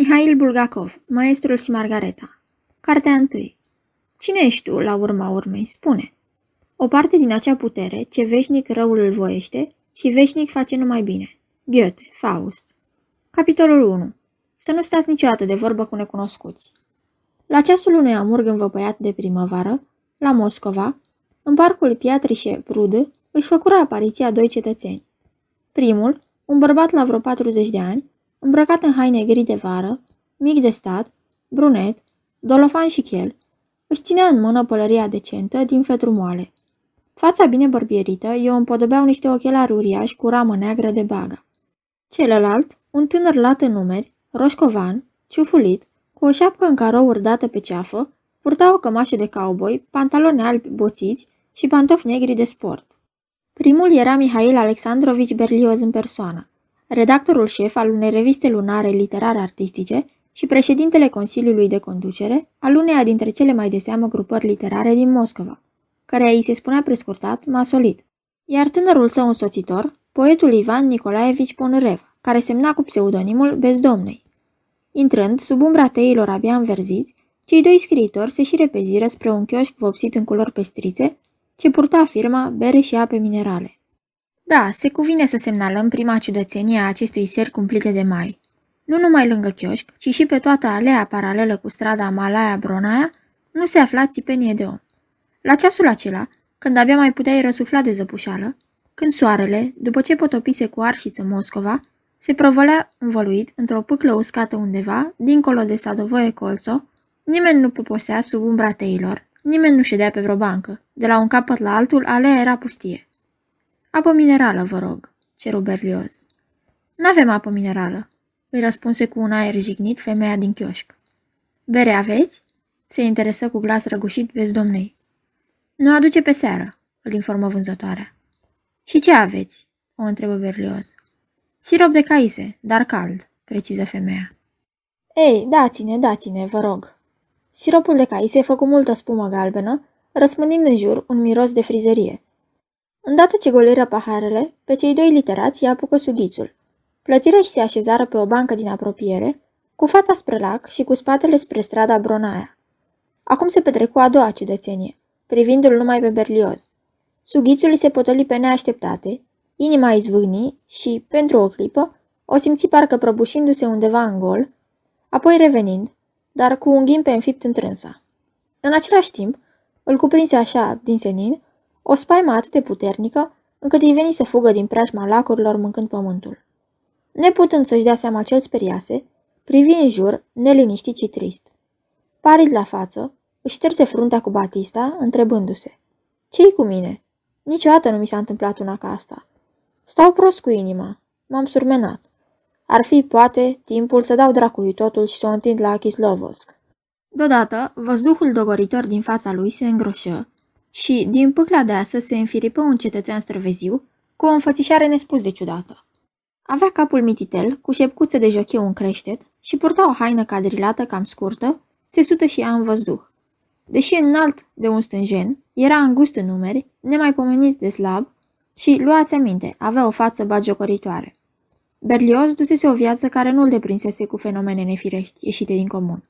Mihail Bulgakov, Maestrul și Margareta Cartea 1 Cine ești tu, la urma urmei? Spune. O parte din acea putere, ce veșnic răul îl voiește și veșnic face numai bine. Goethe, Faust Capitolul 1 Să nu stați niciodată de vorbă cu necunoscuți. La ceasul unui amurg învăpăiat de primăvară, la Moscova, în parcul Piatrișe Prud, își făcură apariția doi cetățeni. Primul, un bărbat la vreo 40 de ani, îmbrăcat în haine gri de vară, mic de stat, brunet, dolofan și chel, își ținea în mână pălăria decentă din fetru moale. Fața bine bărbierită i-o împodobeau niște ochelari uriași cu ramă neagră de baga. Celălalt, un tânăr lat în numeri, roșcovan, ciufulit, cu o șapcă în carouri dată pe ceafă, purta o cămașă de cowboy, pantaloni albi boțiți și pantofi negri de sport. Primul era Mihail Alexandrovici Berlioz în persoană, redactorul șef al unei reviste lunare literare artistice și președintele Consiliului de Conducere al uneia dintre cele mai de seamă grupări literare din Moscova, care îi se spunea prescurtat Masolit, iar tânărul său însoțitor, poetul Ivan Nicolaevici Ponărev, care semna cu pseudonimul Bezdomnei. Intrând sub umbra teilor abia înverziți, cei doi scriitori se și repeziră spre un chioșc vopsit în culori pestrițe, ce purta firma bere și ape minerale. Da, se cuvine să semnalăm prima ciudățenie a acestei seri cumplite de mai. Nu numai lângă chioșc, ci și pe toată alea paralelă cu strada Malaia Bronaia, nu se afla țipenie de om. La ceasul acela, când abia mai puteai răsufla de zăpușală, când soarele, după ce potopise cu arșiță Moscova, se provălea învăluit într-o pâclă uscată undeva, dincolo de Sadovoie Colțo, nimeni nu poposea sub umbra teilor, nimeni nu ședea pe vreo bancă. De la un capăt la altul, alea era pustie. Apă minerală, vă rog, ceru Berlioz. N-avem apă minerală, îi răspunse cu un aer jignit femeia din chioșc. Bere aveți? Se interesă cu glas răgușit vezi domnei. Nu aduce pe seară, îl informă vânzătoarea. Și ce aveți? o întrebă Berlioz. Sirop de caise, dar cald, preciză femeia. Ei, dați-ne, dați-ne, vă rog. Siropul de caise făcu multă spumă galbenă, răspândind în jur un miros de frizerie. Îndată ce goliră paharele, pe cei doi literați i-a apucă sughițul. Plătiră și se așezară pe o bancă din apropiere, cu fața spre lac și cu spatele spre strada Bronaia. Acum se petrecu a doua ciudățenie, privindu-l numai pe Berlioz. Sughițul îi se potoli pe neașteptate, inima izvâgni și, pentru o clipă, o simți parcă prăbușindu-se undeva în gol, apoi revenind, dar cu un ghimpe înfipt întrânsa. În același timp, îl cuprinse așa, din senin, o spaimă atât de puternică, încât îi veni să fugă din preajma lacurilor mâncând pământul. Neputând să-și dea seama ce-l speriase, privi în jur, neliniștit și trist. Parid la față, își șterse fruntea cu Batista, întrebându-se. Ce-i cu mine? Niciodată nu mi s-a întâmplat una ca asta. Stau prost cu inima. M-am surmenat. Ar fi, poate, timpul să dau dracului totul și să o întind la Kislovosk. Deodată, văzduhul dogoritor din fața lui se îngroșă și, din pâcla deasă, se înfiripă un cetățean străveziu cu o înfățișare nespus de ciudată. Avea capul mititel, cu șepcuță de jocheu în creștet și purta o haină cadrilată cam scurtă, țesută și ea în văzduh. Deși înalt de un stânjen, era îngust în numeri, nemaipomenit de slab și, luați aminte, avea o față bagiocoritoare. Berlioz dusese o viață care nu-l deprinsese cu fenomene nefirești, ieșite din comun.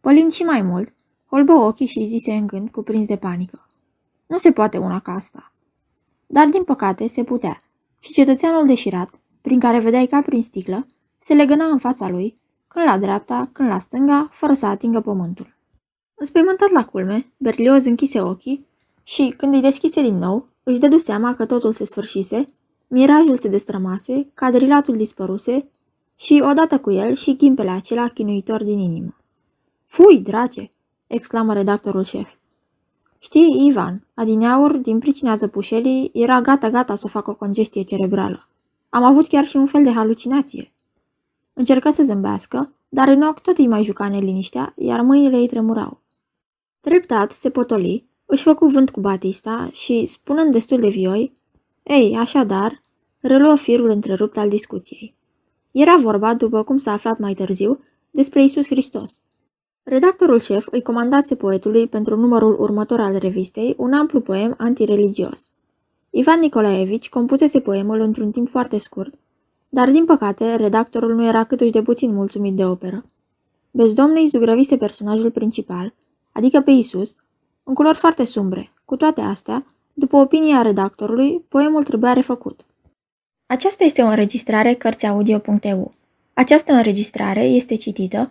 Pălind și mai mult, holbă ochii și zise în gând, cuprins de panică. Nu se poate una ca asta. Dar, din păcate, se putea. Și cetățeanul deșirat, prin care vedeai ca prin sticlă, se legăna în fața lui, când la dreapta, când la stânga, fără să atingă pământul. Înspăimântat la culme, Berlioz închise ochii și, când îi deschise din nou, își dădu seama că totul se sfârșise, mirajul se destrămase, cadrilatul dispăruse și, odată cu el, și ghimpele acela chinuitor din inimă. Fui, drace!" exclamă redactorul șef. Știi, Ivan, adineaur, din pricina zăpușelii, era gata-gata să facă o congestie cerebrală. Am avut chiar și un fel de halucinație. Încercă să zâmbească, dar în ochi tot îi mai juca neliniștea, iar mâinile îi tremurau. Treptat se potoli, își făcu vânt cu Batista și, spunând destul de vioi, ei, așadar, reluă firul întrerupt al discuției. Era vorba, după cum s-a aflat mai târziu, despre Isus Hristos. Redactorul șef îi comandase poetului pentru numărul următor al revistei un amplu poem antireligios. Ivan Nicolaevici compusese poemul într-un timp foarte scurt, dar din păcate redactorul nu era câtuși de puțin mulțumit de operă. Bezdomnei zugrăvise personajul principal, adică pe Isus, în culori foarte sumbre. Cu toate astea, după opinia redactorului, poemul trebuia refăcut. Aceasta este o înregistrare Cărțiaudio.eu. Această înregistrare este citită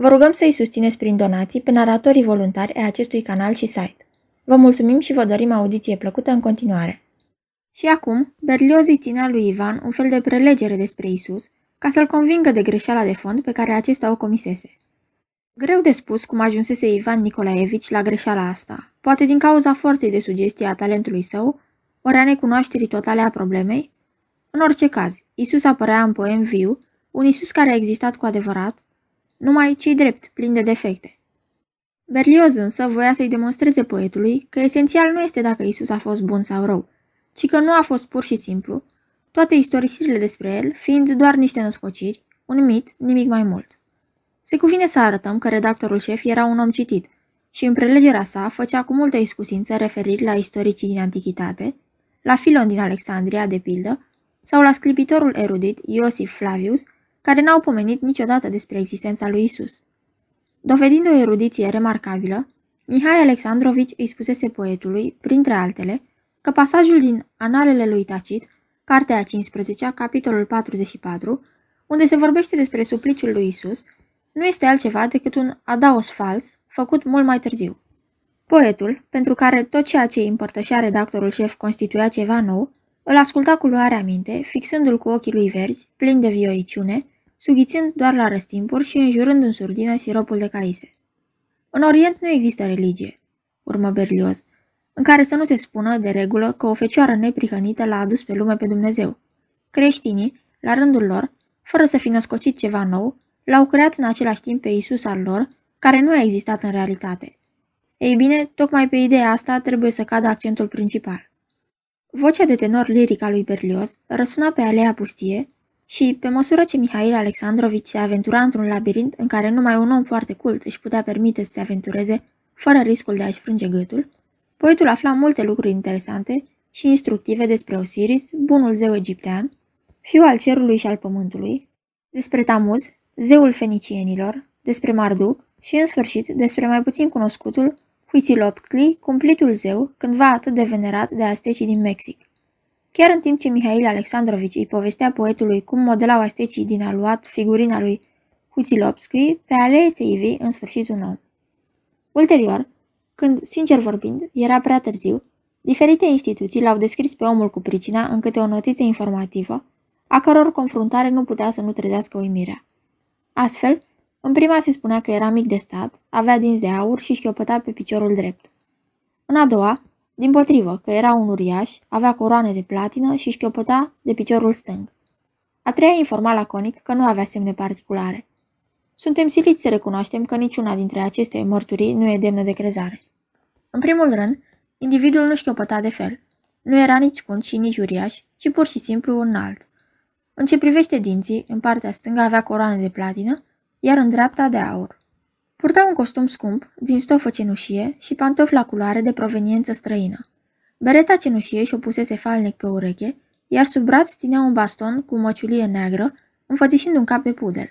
Vă rugăm să îi susțineți prin donații pe naratorii voluntari ai acestui canal și site. Vă mulțumim și vă dorim audiție plăcută în continuare. Și acum, Berlioz îi ținea lui Ivan un fel de prelegere despre Isus, ca să-l convingă de greșeala de fond pe care acesta o comisese. Greu de spus cum ajunsese Ivan Nicolaevici la greșeala asta, poate din cauza forței de sugestie a talentului său, ori a necunoașterii totale a problemei. În orice caz, Isus apărea în poem viu, un Isus care a existat cu adevărat, numai cei drept, plin de defecte. Berlioz însă voia să-i demonstreze poetului că esențial nu este dacă Isus a fost bun sau rău, ci că nu a fost pur și simplu, toate istorisirile despre el fiind doar niște născociri, un mit, nimic mai mult. Se cuvine să arătăm că redactorul șef era un om citit și în prelegerea sa făcea cu multă iscusință referiri la istoricii din antichitate, la Filon din Alexandria, de pildă, sau la sclipitorul erudit Iosif Flavius, care n-au pomenit niciodată despre existența lui Isus. Dovedind o erudiție remarcabilă, Mihai Alexandrovici îi spusese poetului, printre altele, că pasajul din Analele lui Tacit, cartea a 15 capitolul 44, unde se vorbește despre supliciul lui Isus, nu este altceva decât un adaos fals, făcut mult mai târziu. Poetul, pentru care tot ceea ce îi împărtășea redactorul șef constituia ceva nou, îl asculta cu luarea minte, fixându-l cu ochii lui verzi, plini de vioiciune, sughițând doar la răstimpuri și înjurând în surdină siropul de caise. În Orient nu există religie, urmă Berlioz, în care să nu se spună, de regulă, că o fecioară neprihănită l-a adus pe lume pe Dumnezeu. Creștinii, la rândul lor, fără să fi născocit ceva nou, l-au creat în același timp pe Isus al lor, care nu a existat în realitate. Ei bine, tocmai pe ideea asta trebuie să cadă accentul principal. Vocea de tenor liric a lui Berlioz răsuna pe alea pustie și, pe măsură ce Mihail Alexandrovici se aventura într-un labirint în care numai un om foarte cult își putea permite să se aventureze fără riscul de a-și frânge gâtul, poetul afla multe lucruri interesante și instructive despre Osiris, bunul zeu egiptean, fiul al cerului și al pământului, despre Tamuz, zeul fenicienilor, despre Marduc și, în sfârșit, despre mai puțin cunoscutul Huitziloptli, cumplitul zeu, cândva atât de venerat de astecii din Mexic. Chiar în timp ce Mihail Alexandrovici îi povestea poetului cum modelau astecii din aluat figurina lui Huitzilopski, pe alețe se ivi în sfârșit un om. Ulterior, când, sincer vorbind, era prea târziu, diferite instituții l-au descris pe omul cu pricina în câte o notiță informativă, a căror confruntare nu putea să nu trezească uimirea. Astfel, în prima se spunea că era mic de stat, avea dinți de aur și șchiopăta pe piciorul drept. În a doua, din potrivă, că era un uriaș, avea coroane de platină și șchiopăta de piciorul stâng. A treia informa laconic că nu avea semne particulare. Suntem siliți să recunoaștem că niciuna dintre aceste mărturii nu e demnă de crezare. În primul rând, individul nu șchiopăta de fel. Nu era nici scund și nici uriaș, ci pur și simplu înalt. În ce privește dinții, în partea stângă avea coroane de platină, iar în dreapta de aur. Purta un costum scump, din stofă cenușie și pantofi la culoare de proveniență străină. Bereta cenușie și-o pusese falnic pe ureche, iar sub braț ținea un baston cu măciulie neagră, înfățișând un cap de pudel.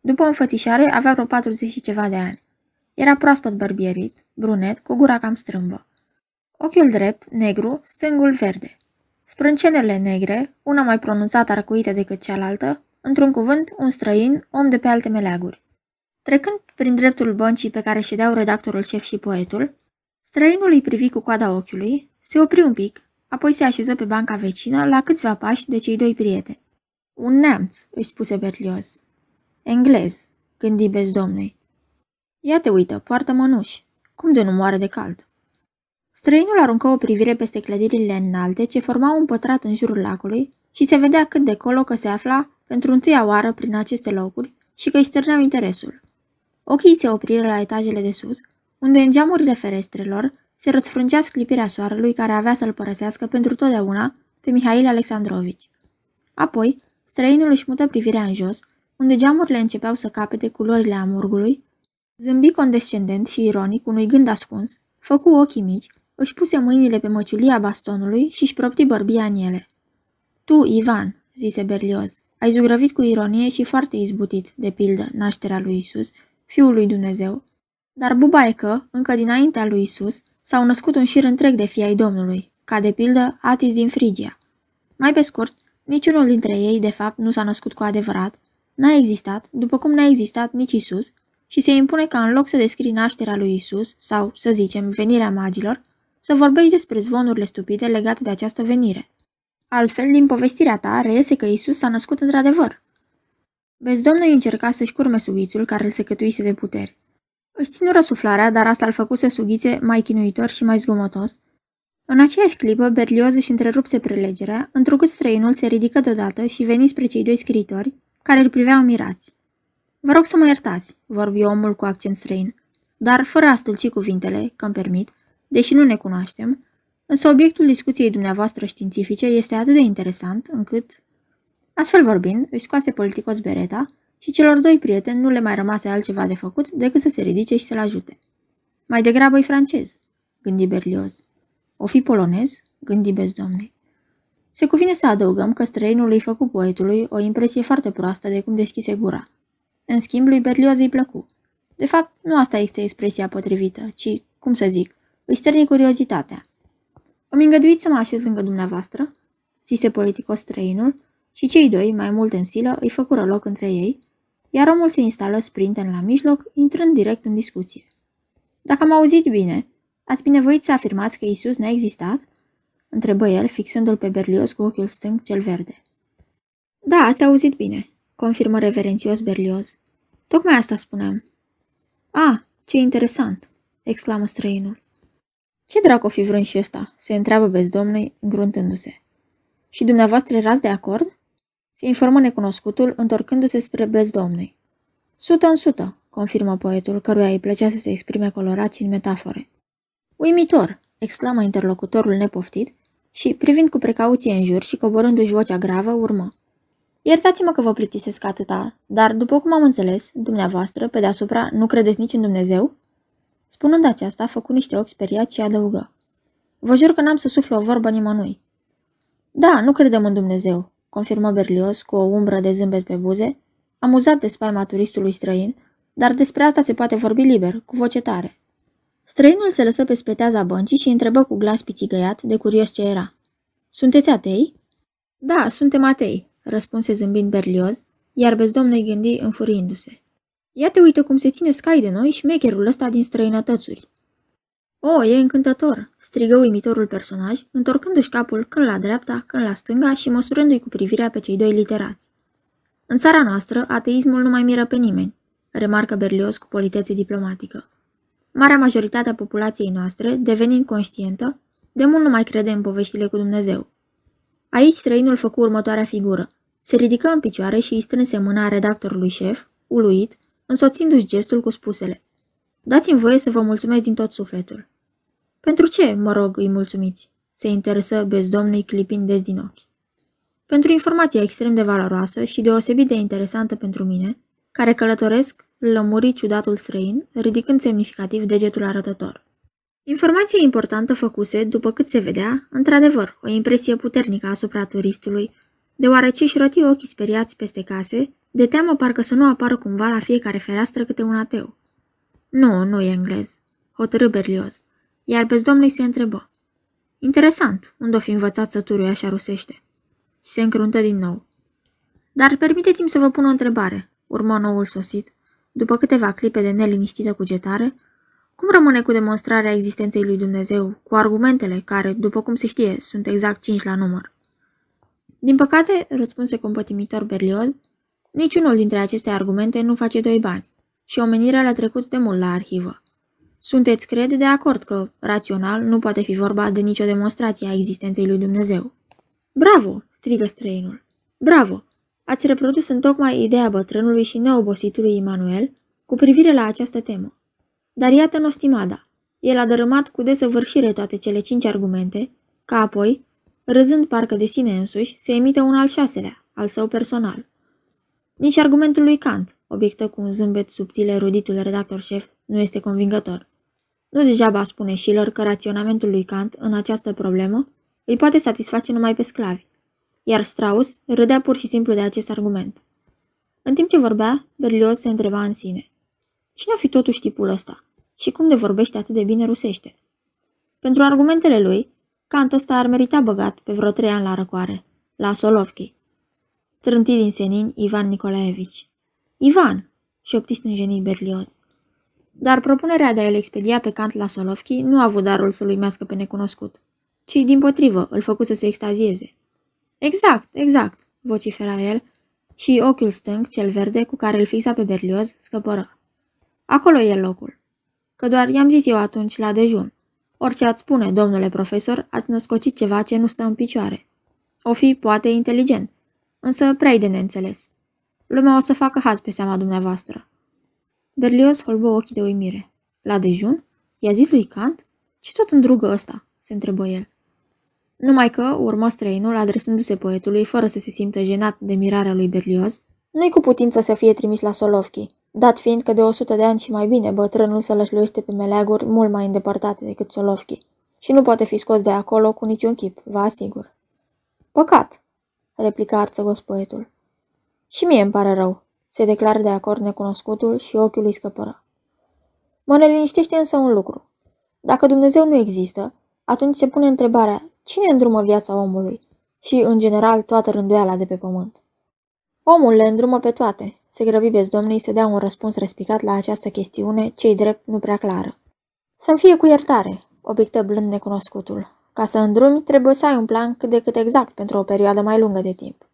După înfățișare avea vreo 40 și ceva de ani. Era proaspăt bărbierit, brunet, cu gura cam strâmbă. Ochiul drept, negru, stângul verde. Sprâncenele negre, una mai pronunțat arcuită decât cealaltă, într-un cuvânt, un străin, om de pe alte meleaguri. Trecând prin dreptul băncii pe care ședeau redactorul șef și poetul, străinul îi privi cu coada ochiului, se opri un pic, apoi se așeză pe banca vecină la câțiva pași de cei doi prieteni. Un neamț, își spuse Berlioz. Englez, gândi bezdomnei. Ia te uită, poartă mănuși. Cum de nu moare de cald? Străinul aruncă o privire peste clădirile înalte ce formau un pătrat în jurul lacului și se vedea cât de colo că se afla pentru întâia oară prin aceste locuri și că își stârneau interesul. Ochii se opriră la etajele de sus, unde în geamurile ferestrelor se răsfrângea sclipirea soarelui care avea să-l părăsească pentru totdeauna pe Mihail Alexandrovici. Apoi, străinul își mută privirea în jos, unde geamurile începeau să capete culorile amurgului, zâmbi condescendent și ironic unui gând ascuns, făcu ochii mici, își puse mâinile pe măciulia bastonului și își propti bărbia în ele. Tu, Ivan, zise Berlioz, ai zugrăvit cu ironie și foarte izbutit, de pildă, nașterea lui Isus, fiul lui Dumnezeu, dar buba e că, încă dinaintea lui Isus, s-au născut un șir întreg de fii ai Domnului, ca de pildă Atis din Frigia. Mai pe scurt, niciunul dintre ei, de fapt, nu s-a născut cu adevărat, n-a existat, după cum n-a existat nici Isus, și se impune ca în loc să descrii nașterea lui Isus, sau, să zicem, venirea magilor, să vorbești despre zvonurile stupide legate de această venire. Altfel, din povestirea ta, reiese că Isus s-a născut într-adevăr. Bezdomnul încerca să-și curme sughițul care îl secătuise de puteri. Își ținu răsuflarea, dar asta îl făcuse sughițe mai chinuitor și mai zgomotos. În aceeași clipă, Berlioz își întrerupse prelegerea, întrucât străinul se ridică deodată și veni spre cei doi scriitori, care îl priveau mirați. Vă rog să mă iertați, vorbi omul cu accent străin, dar fără a stâlci cuvintele, că permit, deși nu ne cunoaștem, însă obiectul discuției dumneavoastră științifice este atât de interesant încât... Astfel vorbind, își scoase politicos bereta și celor doi prieteni nu le mai rămase altceva de făcut decât să se ridice și să-l ajute. Mai degrabă e francez, gândi Berlioz. O fi polonez, gândi bezdomnei. Se cuvine să adăugăm că străinul îi făcu poetului o impresie foarte proastă de cum deschise gura. În schimb, lui Berlioz îi plăcu. De fapt, nu asta este expresia potrivită, ci, cum să zic, îi stârni curiozitatea. Îmi îngăduiți să mă așez lângă dumneavoastră?" zise politicos străinul și cei doi, mai mult în silă, îi făcură loc între ei, iar omul se instală sprinten la mijloc, intrând direct în discuție. Dacă am auzit bine, ați binevoit să afirmați că Isus n-a existat?" întrebă el, fixându-l pe Berlios cu ochiul stâng cel verde. Da, ați auzit bine," confirmă reverențios Berlioz. Tocmai asta spuneam. A, ce interesant!" exclamă străinul. Ce dracu fi vrând și ăsta?" se întreabă bezdomnul, îngruntându-se. Și dumneavoastră erați de acord?" Se informă necunoscutul, întorcându-se spre bezdomnului. Sută în sută, confirmă poetul, căruia îi plăcea să se exprime colorat și în metafore. Uimitor, exclamă interlocutorul nepoftit și, privind cu precauție în jur și coborându-și vocea gravă, urmă. Iertați-mă că vă plictisesc atâta, dar, după cum am înțeles, dumneavoastră, pe deasupra, nu credeți nici în Dumnezeu? Spunând aceasta, a făcut niște ochi speriați și adăugă. Vă jur că n-am să suflu o vorbă nimănui. Da, nu credem în Dumnezeu, confirmă Berlios cu o umbră de zâmbet pe buze, amuzat de spaima turistului străin, dar despre asta se poate vorbi liber, cu voce tare. Străinul se lăsă pe speteaza băncii și întrebă cu glas pițigăiat, de curios ce era. Sunteți atei? Da, suntem atei, răspunse zâmbind Berlioz, iar bezdomnul gândi înfuriindu-se. Ia te uită cum se ține scai de noi și mecherul ăsta din străinătățuri. O, e încântător!" Strigă uimitorul personaj, întorcându-și capul când la dreapta, când la stânga și măsurându-i cu privirea pe cei doi literați. În țara noastră, ateismul nu mai miră pe nimeni, remarcă Berlios cu politețe diplomatică. Marea majoritate a populației noastre, devenind conștientă, de mult nu mai crede în poveștile cu Dumnezeu. Aici străinul făcu următoarea figură. Se ridică în picioare și îi strânse mâna redactorului șef, uluit, însoțindu-și gestul cu spusele. Dați-mi voie să vă mulțumesc din tot sufletul. Pentru ce, mă rog, îi mulțumiți? Se interesă bezdomnei clipind des din ochi. Pentru informația extrem de valoroasă și deosebit de interesantă pentru mine, care călătoresc, lămuri ciudatul străin, ridicând semnificativ degetul arătător. Informația importantă făcuse, după cât se vedea, într-adevăr, o impresie puternică asupra turistului, deoarece își roti ochii speriați peste case, de teamă parcă să nu apară cumva la fiecare fereastră câte un ateu. Nu, nu e englez, hotărâ Berlioz, iar bezdomnul se întrebă. Interesant, unde o fi învățat să turuie așa rusește? Se încruntă din nou. Dar permiteți-mi să vă pun o întrebare, urmă noul sosit, după câteva clipe de neliniștită cugetare, cum rămâne cu demonstrarea existenței lui Dumnezeu, cu argumentele care, după cum se știe, sunt exact cinci la număr? Din păcate, răspunse compătimitor Berlioz, niciunul dintre aceste argumente nu face doi bani și omenirea le-a trecut de mult la arhivă. Sunteți, cred, de acord că, rațional, nu poate fi vorba de nicio demonstrație a existenței lui Dumnezeu. Bravo! strigă străinul. Bravo! Ați reprodus în tocmai ideea bătrânului și neobositului Emanuel cu privire la această temă. Dar iată nostimada. El a dărâmat cu desăvârșire toate cele cinci argumente, ca apoi, râzând parcă de sine însuși, se emite un al șaselea, al său personal. Nici argumentul lui Kant, obiectă cu un zâmbet subtil eruditul redactor șef, nu este convingător. Nu degeaba spune Schiller că raționamentul lui Kant în această problemă îi poate satisface numai pe sclavi, iar Strauss râdea pur și simplu de acest argument. În timp ce vorbea, Berlioz se întreba în sine. Cine a fi totuși tipul ăsta? Și cum de vorbește atât de bine rusește? Pentru argumentele lui, Kant ăsta ar merita băgat pe vreo trei ani la răcoare, la Solovki. Trânti din senin Ivan Nicolaevici. Ivan! șopti stânjenit Berlioz. Dar propunerea de a-l expedia pe Kant la Solovki nu a avut darul să-l uimească pe necunoscut, ci, din potrivă, îl făcu să se extazieze. Exact, exact, vocifera el, și ochiul stâng, cel verde, cu care îl fixa pe Berlioz, scăpără. Acolo e locul. Că doar i-am zis eu atunci la dejun. Orice ați spune, domnule profesor, ați născocit ceva ce nu stă în picioare. O fi, poate, inteligent, însă prea de neînțeles. Lumea o să facă haz pe seama dumneavoastră. Berlioz holbă ochii de uimire. La dejun? I-a zis lui Kant? Ce tot îndrugă ăsta? se întrebă el. Numai că, urmă străinul, adresându-se poetului, fără să se simtă jenat de mirarea lui Berlioz, nu-i cu putință să fie trimis la Solovki, dat fiind că de o sută de ani și mai bine bătrânul să lășluiește pe meleaguri mult mai îndepărtate decât Solovki și nu poate fi scos de acolo cu niciun chip, vă asigur. Păcat, replica arțăgos poetul. Și mie îmi pare rău, se declară de acord necunoscutul și ochiul îi scăpără. Mă neliniștește însă un lucru. Dacă Dumnezeu nu există, atunci se pune întrebarea cine îndrumă viața omului și, în general, toată rânduiala de pe pământ. Omul le îndrumă pe toate, se grăbi bezdomnii să dea un răspuns respicat la această chestiune, cei drept nu prea clară. Să-mi fie cu iertare, obiectă blând necunoscutul. Ca să îndrumi, trebuie să ai un plan cât de cât exact pentru o perioadă mai lungă de timp.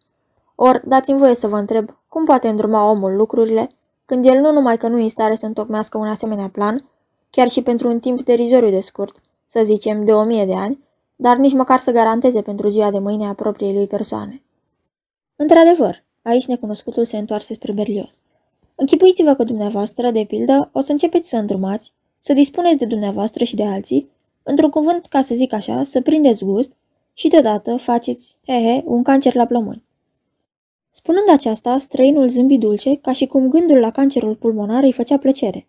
Or, dați-mi voie să vă întreb, cum poate îndruma omul lucrurile, când el nu numai că nu e în stare să întocmească un asemenea plan, chiar și pentru un timp derizoriu de scurt, să zicem de o mie de ani, dar nici măcar să garanteze pentru ziua de mâine a propriei lui persoane. Într-adevăr, aici necunoscutul se întoarse spre Berlios. Închipuiți-vă că dumneavoastră, de pildă, o să începeți să îndrumați, să dispuneți de dumneavoastră și de alții, într-un cuvânt, ca să zic așa, să prindeți gust și deodată faceți, hehe, un cancer la plămâni. Spunând aceasta, străinul zâmbi dulce, ca și cum gândul la cancerul pulmonar îi făcea plăcere.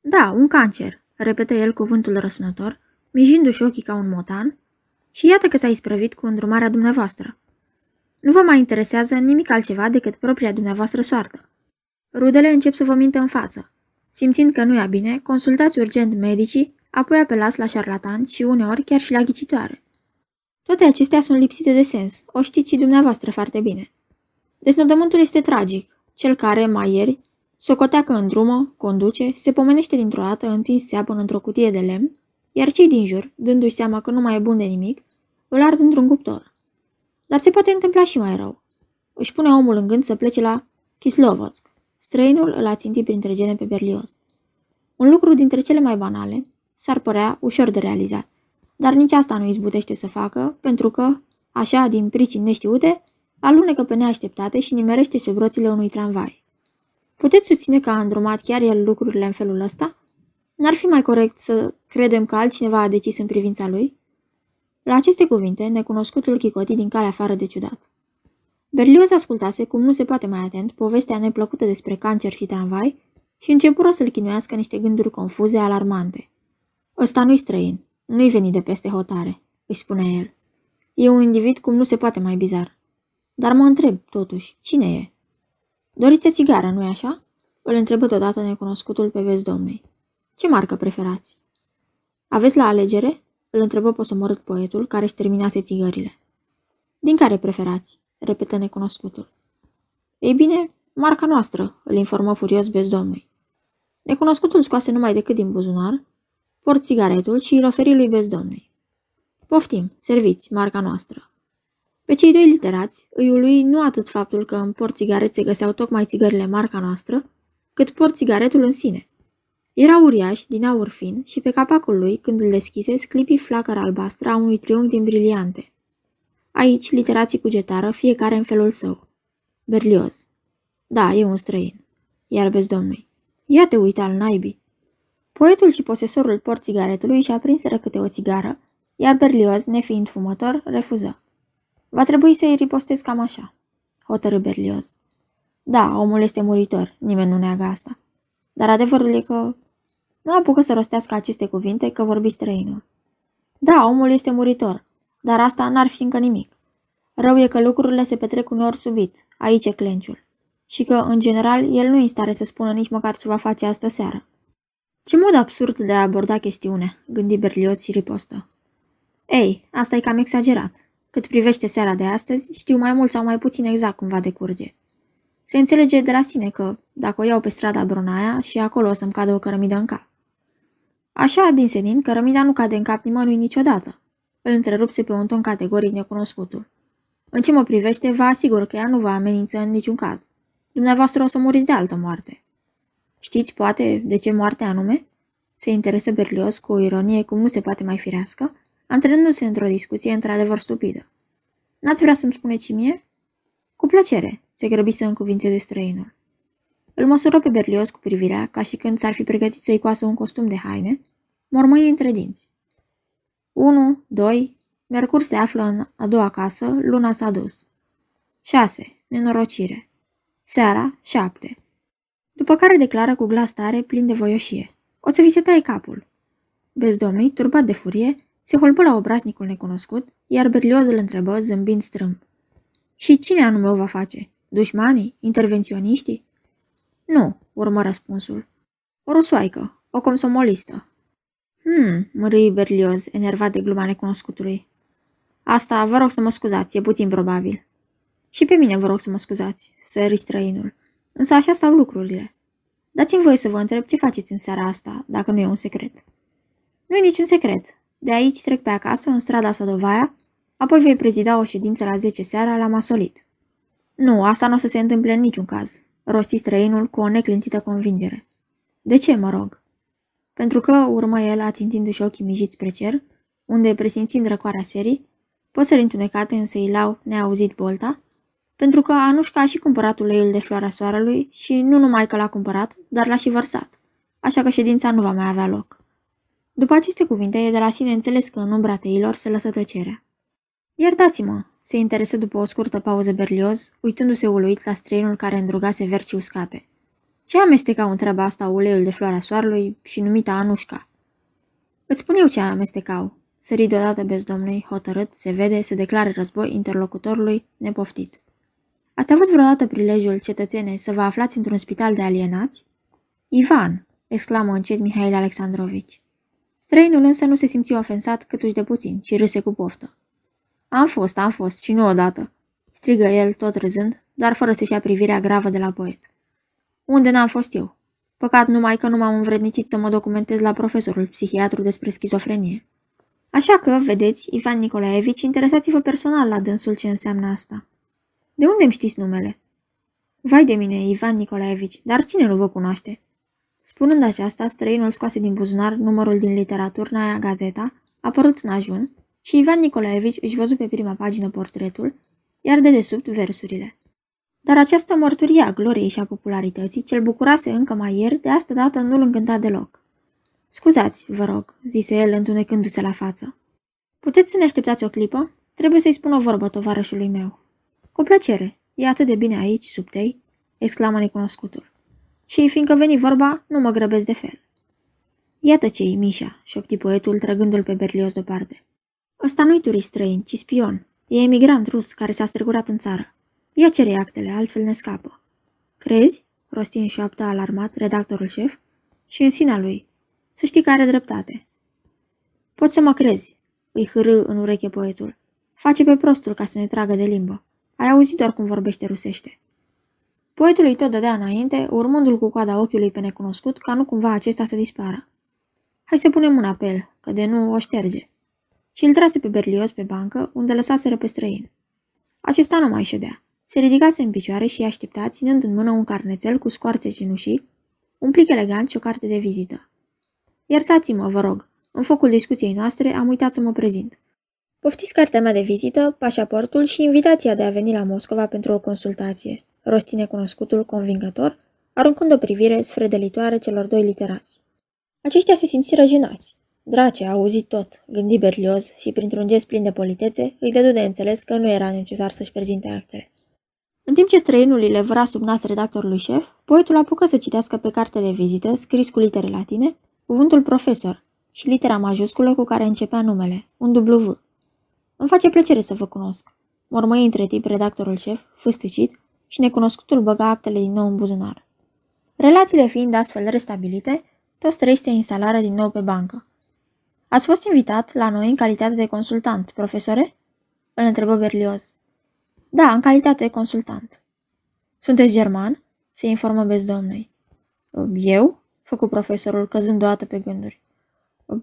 Da, un cancer, repetă el cuvântul răsunător, mijindu-și ochii ca un motan, și iată că s-a isprăvit cu îndrumarea dumneavoastră. Nu vă mai interesează nimic altceva decât propria dumneavoastră soartă. Rudele încep să vă mintă în față. Simțind că nu ia bine, consultați urgent medicii, apoi apelați la șarlatan și uneori chiar și la ghicitoare. Toate acestea sunt lipsite de sens, o știți și dumneavoastră foarte bine. Desnodământul este tragic. Cel care, mai ieri, socotea că în drumă, conduce, se pomenește dintr-o dată întins seapă într-o cutie de lemn, iar cei din jur, dându-și seama că nu mai e bun de nimic, îl ard într-un cuptor. Dar se poate întâmpla și mai rău. Își pune omul în gând să plece la Kislovodsk. Străinul îl a țintit printre gene pe Berlios. Un lucru dintre cele mai banale, s-ar părea ușor de realizat, dar nici asta nu izbutește să facă, pentru că, așa, din pricini neștiute, alunecă pe neașteptate și nimerește sub roțile unui tramvai. Puteți susține că a îndrumat chiar el lucrurile în felul ăsta? N-ar fi mai corect să credem că altcineva a decis în privința lui? La aceste cuvinte, necunoscutul chicoti din calea afară de ciudat. Berlioz ascultase, cum nu se poate mai atent, povestea neplăcută despre cancer și tramvai și începură să-l chinuiască niște gânduri confuze, alarmante. Ăsta nu-i străin, nu-i venit de peste hotare, îi spune el. E un individ cum nu se poate mai bizar. Dar mă întreb, totuși, cine e? Doriți o țigară, nu-i așa? Îl întrebă deodată necunoscutul pe vezi domnului. Ce marcă preferați? Aveți la alegere? Îl întrebă posomorât poetul, care își terminase țigările. Din care preferați? repetă necunoscutul. Ei bine, marca noastră, îl informă furios bezdomnului. Necunoscutul scoase numai decât din buzunar, port țigaretul și îl oferi lui bezdomnului. Poftim, serviți, marca noastră. Pe cei doi literați îi ului nu atât faptul că în port țigaret se găseau tocmai țigările marca noastră, cât port țigaretul în sine. Era uriaș, din aur fin, și pe capacul lui, când îl deschise, sclipi flacăra albastră a unui triunghi din briliante. Aici, literații cugetară, fiecare în felul său. Berlioz. Da, e un străin. Iar bezdomnului. Ia te uita al naibii. Poetul și posesorul porțigaretului și-a prinseră câte o țigară, iar Berlioz, nefiind fumător, refuză. Va trebui să-i ripostez cam așa, hotărâ Berlioz. Da, omul este muritor, nimeni nu neagă asta. Dar adevărul e că nu apucă să rostească aceste cuvinte că vorbi străinul. Da, omul este muritor, dar asta n-ar fi încă nimic. Rău e că lucrurile se petrec uneori subit, aici e clenciul. Și că, în general, el nu e în stare să spună nici măcar ce va face astă seară. Ce mod absurd de a aborda chestiunea, gândi Berlioz și ripostă. Ei, asta e cam exagerat. Cât privește seara de astăzi, știu mai mult sau mai puțin exact cum va decurge. Se înțelege de la sine că, dacă o iau pe strada Bronaia, și acolo o să-mi cadă o cărămidă în cap. Așa, din senin, cărămida nu cade în cap nimănui niciodată. Îl întrerupse pe un ton categoric necunoscutul. În ce mă privește, vă asigur că ea nu vă amenință în niciun caz. Dumneavoastră o să muriți de altă moarte. Știți, poate, de ce moarte anume? Se interesă Berlios cu o ironie cum nu se poate mai firească, antrenându-se într-o discuție într-adevăr stupidă. N-ați vrea să-mi spuneți și mie? Cu plăcere, se grăbi să încuvințeze străinul. Îl măsură pe Berlios cu privirea, ca și când s-ar fi pregătit să-i coasă un costum de haine, mormăi între dinți. 1, 2, Mercur se află în a doua casă, luna s-a dus. 6. Nenorocire. Seara, 7. După care declară cu glas tare, plin de voioșie. O să vi se taie capul. Bezdomnul, turbat de furie, se holbă la obraznicul necunoscut, iar Berlioz îl întrebă, zâmbind strâmb. Și cine anume o va face? Dușmanii? Intervenționiștii? Nu, urmă răspunsul. O rusoaică, o comsomolistă. Hmm, mărâi Berlioz, enervat de gluma necunoscutului. Asta, vă rog să mă scuzați, e puțin probabil. Și pe mine vă rog să mă scuzați, sări străinul. Însă așa stau lucrurile. Dați-mi voie să vă întreb ce faceți în seara asta, dacă nu e un secret. Nu e niciun secret. De aici trec pe acasă, în strada Sodovaia, apoi voi prezida o ședință la 10 seara la Masolit. Nu, asta nu o să se întâmple în niciun caz, rosti străinul cu o neclintită convingere. De ce, mă rog? Pentru că, urmă el, ațintindu-și ochii mijiți spre cer, unde, presimțind răcoarea serii, păsări întunecate însă îi lau neauzit bolta, pentru că Anușca a și cumpărat uleiul de floarea soarelui și nu numai că l-a cumpărat, dar l-a și vărsat, așa că ședința nu va mai avea loc. După aceste cuvinte, e de la sine înțeles că în umbra teilor se lăsă tăcerea. Iertați-mă, se interesă după o scurtă pauză Berlioz, uitându-se uluit la străinul care îndrugase verci uscate. Ce amestecau întreaba asta uleiul de floarea soarelui și numita Anușca? Îți spun eu ce amestecau. Sări deodată bezdomnei, hotărât, se vede, se declare război interlocutorului, nepoftit. Ați avut vreodată prilejul, cetățene, să vă aflați într-un spital de alienați? Ivan, exclamă încet Mihail Alexandrovici. Străinul însă nu se simți ofensat câtuși de puțin, ci râse cu poftă. Am fost, am fost, și nu odată, strigă el, tot râzând, dar fără să-și ia privirea gravă de la poet. Unde n-am fost eu? Păcat numai că nu m-am învrednicit să mă documentez la profesorul psihiatru despre schizofrenie. Așa că, vedeți, Ivan Nicolaevici, interesați-vă personal la dânsul ce înseamnă asta. De unde îmi știți numele? Vai de mine, Ivan Nicolaevici, dar cine nu vă cunoaște? Spunând aceasta, străinul scoase din buzunar numărul din literaturnaia Gazeta, apărut în ajun, și Ivan Nicolaevici își văzu pe prima pagină portretul, iar de desubt versurile. Dar această mărturie a gloriei și a popularității, cel bucurase încă mai ieri, de asta dată nu-l încânta deloc. Scuzați, vă rog, zise el întunecându-se la față. Puteți să ne așteptați o clipă? Trebuie să-i spun o vorbă tovarășului meu. Cu plăcere, e atât de bine aici, sub tei, exclamă necunoscutul. Și, fiindcă veni vorba, nu mă grăbesc de fel. Iată ce-i, Mișa, șopti poetul, trăgându-l pe Berlios deoparte. Ăsta nu-i turist străin, ci spion. E emigrant rus care s-a strecurat în țară. Ia cere actele, altfel ne scapă. Crezi? rosti în șoaptă alarmat redactorul șef și în sinea lui. Să știi că are dreptate. Poți să mă crezi, îi hârâ în ureche poetul. Face pe prostul ca să ne tragă de limbă. Ai auzit doar cum vorbește rusește. Poetul îi tot dădea înainte, urmându-l cu coada ochiului pe necunoscut, ca nu cumva acesta să dispară. Hai să punem mâna pe el, că de nu o șterge. Și îl trase pe Berlios pe bancă, unde lăsaseră pe străin. Acesta nu mai ședea. Se ridicase în picioare și aștepta, ținând în mână un carnețel cu scoarțe cenușii, un plic elegant și o carte de vizită. Iertați-mă, vă rog, în focul discuției noastre am uitat să mă prezint. Poftiți cartea mea de vizită, pașaportul și invitația de a veni la Moscova pentru o consultație, rosti necunoscutul convingător, aruncând o privire sfredelitoare celor doi literați. Aceștia se simțiră jenați. Drace a auzit tot, gândi Berlioz și, printr-un gest plin de politețe, îi dădu de înțeles că nu era necesar să-și prezinte actele. În timp ce străinul îi levăra sub nas redactorului șef, poetul apucă să citească pe carte de vizită, scris cu litere latine, cuvântul profesor și litera majusculă cu care începea numele, un W. Îmi face plăcere să vă cunosc. Mormăi între timp redactorul șef, fâstăcit, și necunoscutul băga actele din nou în buzunar. Relațiile fiind astfel restabilite, toți trei se instalară din nou pe bancă. Ați fost invitat la noi în calitate de consultant, profesore? Îl întrebă Berlioz. Da, în calitate de consultant. Sunteți german? Se informă bezdomnului. Eu? Făcu profesorul, căzând deodată pe gânduri.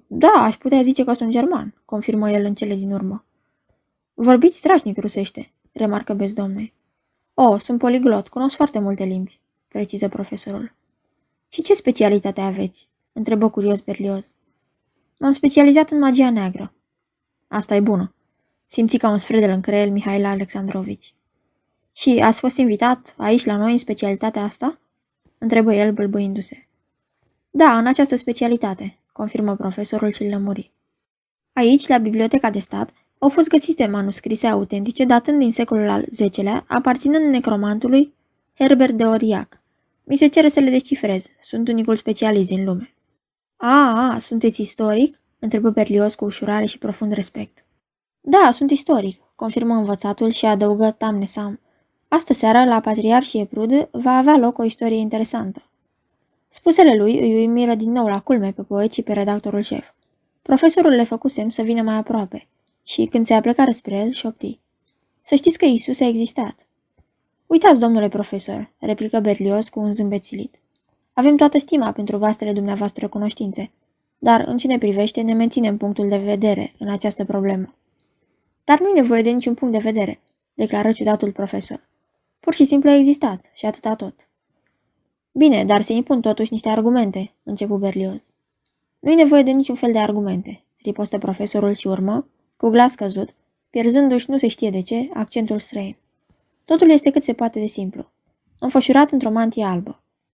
Da, aș putea zice că sunt german, confirmă el în cele din urmă. Vorbiți strașnic rusește, remarcă bezdomnul. O, sunt poliglot, cunosc foarte multe limbi, preciză profesorul. Și ce specialitate aveți? întrebă curios Berlioz. M-am specializat în magia neagră. Asta e bună. Simți ca un sfredel în creier Mihail Alexandrovici. Și ați fost invitat aici la noi în specialitatea asta? Întrebă el bâlbâindu-se. Da, în această specialitate, confirmă profesorul și lămuri. Aici, la Biblioteca de Stat, au fost găsite manuscrise autentice datând din secolul al X-lea, aparținând necromantului Herbert de Oriac. Mi se cere să le descifrez. Sunt unicul specialist din lume. A, a, sunteți istoric? întrebă Berlios cu ușurare și profund respect. Da, sunt istoric, confirmă învățatul și adăugă Tamnesam. Astă seară, la Patriar și Eprud, va avea loc o istorie interesantă. Spusele lui îi uimiră din nou la culme pe poet și pe redactorul șef. Profesorul le făcu semn să vină mai aproape și, când se aplecară spre el, șopti. Să știți că Isus a existat. Uitați, domnule profesor, replică Berlios cu un zâmbet silit. Avem toată stima pentru vastele dumneavoastră cunoștințe, dar în ce ne privește ne menținem punctul de vedere în această problemă. Dar nu-i nevoie de niciun punct de vedere, declară ciudatul profesor. Pur și simplu a existat și atâta tot. Bine, dar se impun totuși niște argumente, începu Berlioz. Nu-i nevoie de niciun fel de argumente, ripostă profesorul și urmă, cu glas căzut, pierzându-și nu se știe de ce accentul străin. Totul este cât se poate de simplu. Înfășurat într-o mantie albă.